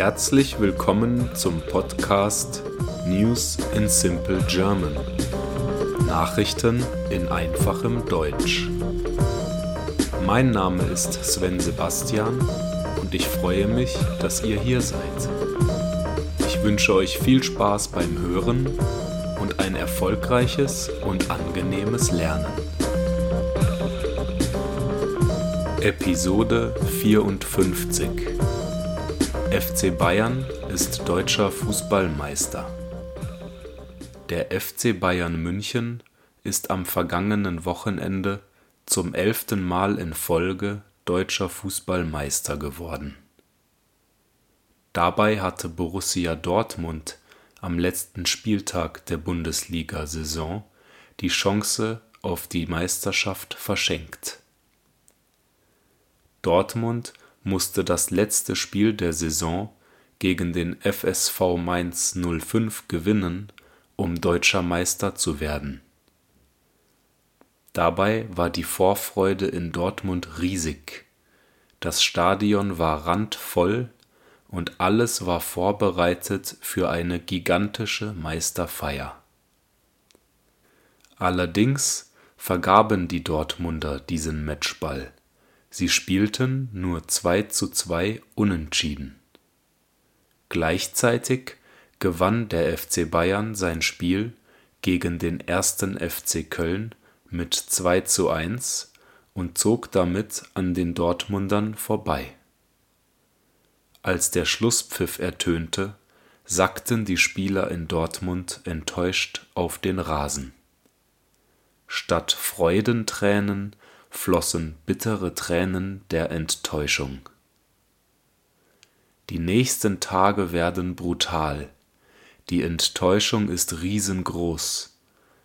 Herzlich willkommen zum Podcast News in Simple German. Nachrichten in einfachem Deutsch. Mein Name ist Sven Sebastian und ich freue mich, dass ihr hier seid. Ich wünsche euch viel Spaß beim Hören und ein erfolgreiches und angenehmes Lernen. Episode 54 FC Bayern ist deutscher Fußballmeister. Der FC Bayern München ist am vergangenen Wochenende zum elften Mal in Folge deutscher Fußballmeister geworden. Dabei hatte Borussia Dortmund am letzten Spieltag der Bundesliga-Saison die Chance auf die Meisterschaft verschenkt. Dortmund musste das letzte Spiel der Saison gegen den FSV Mainz 05 gewinnen, um deutscher Meister zu werden. Dabei war die Vorfreude in Dortmund riesig. Das Stadion war randvoll und alles war vorbereitet für eine gigantische Meisterfeier. Allerdings vergaben die Dortmunder diesen Matchball Sie spielten nur 2:2 Unentschieden. Gleichzeitig gewann der FC Bayern sein Spiel gegen den 1. FC Köln mit 2:1 und zog damit an den Dortmundern vorbei. Als der Schlusspfiff ertönte, sackten die Spieler in Dortmund enttäuscht auf den Rasen. Statt Freudentränen flossen bittere Tränen der Enttäuschung. Die nächsten Tage werden brutal, die Enttäuschung ist riesengroß,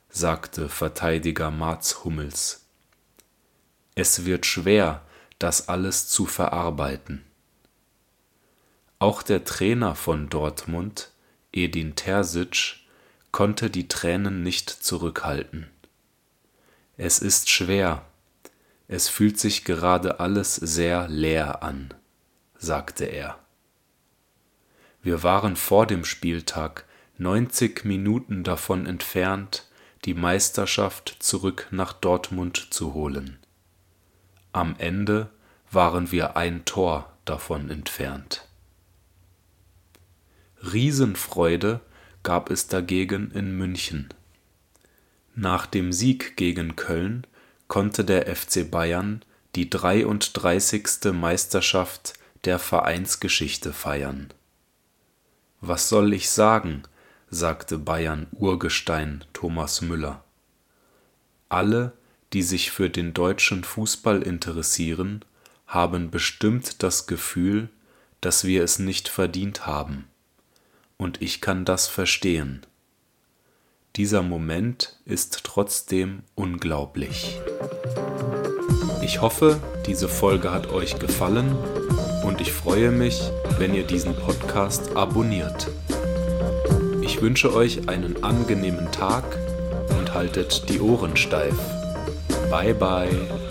sagte Verteidiger Mats Hummels. Es wird schwer, das alles zu verarbeiten. Auch der Trainer von Dortmund, Edin Terzic, konnte die Tränen nicht zurückhalten. Es ist schwer, es fühlt sich gerade alles sehr leer an, sagte er. Wir waren vor dem Spieltag 90 Minuten davon entfernt, die Meisterschaft zurück nach Dortmund zu holen. Am Ende waren wir ein Tor davon entfernt. Riesenfreude gab es dagegen in München. Nach dem Sieg gegen Köln konnte der FC Bayern die 33. Meisterschaft der Vereinsgeschichte feiern. Was soll ich sagen, sagte Bayern-Urgestein Thomas Müller. Alle, die sich für den deutschen Fußball interessieren, haben bestimmt das Gefühl, dass wir es nicht verdient haben. Und ich kann das verstehen. Dieser Moment ist trotzdem unglaublich. Ich hoffe, diese Folge hat euch gefallen und ich freue mich, wenn ihr diesen Podcast abonniert. Ich wünsche euch einen angenehmen Tag und haltet die Ohren steif. Bye bye.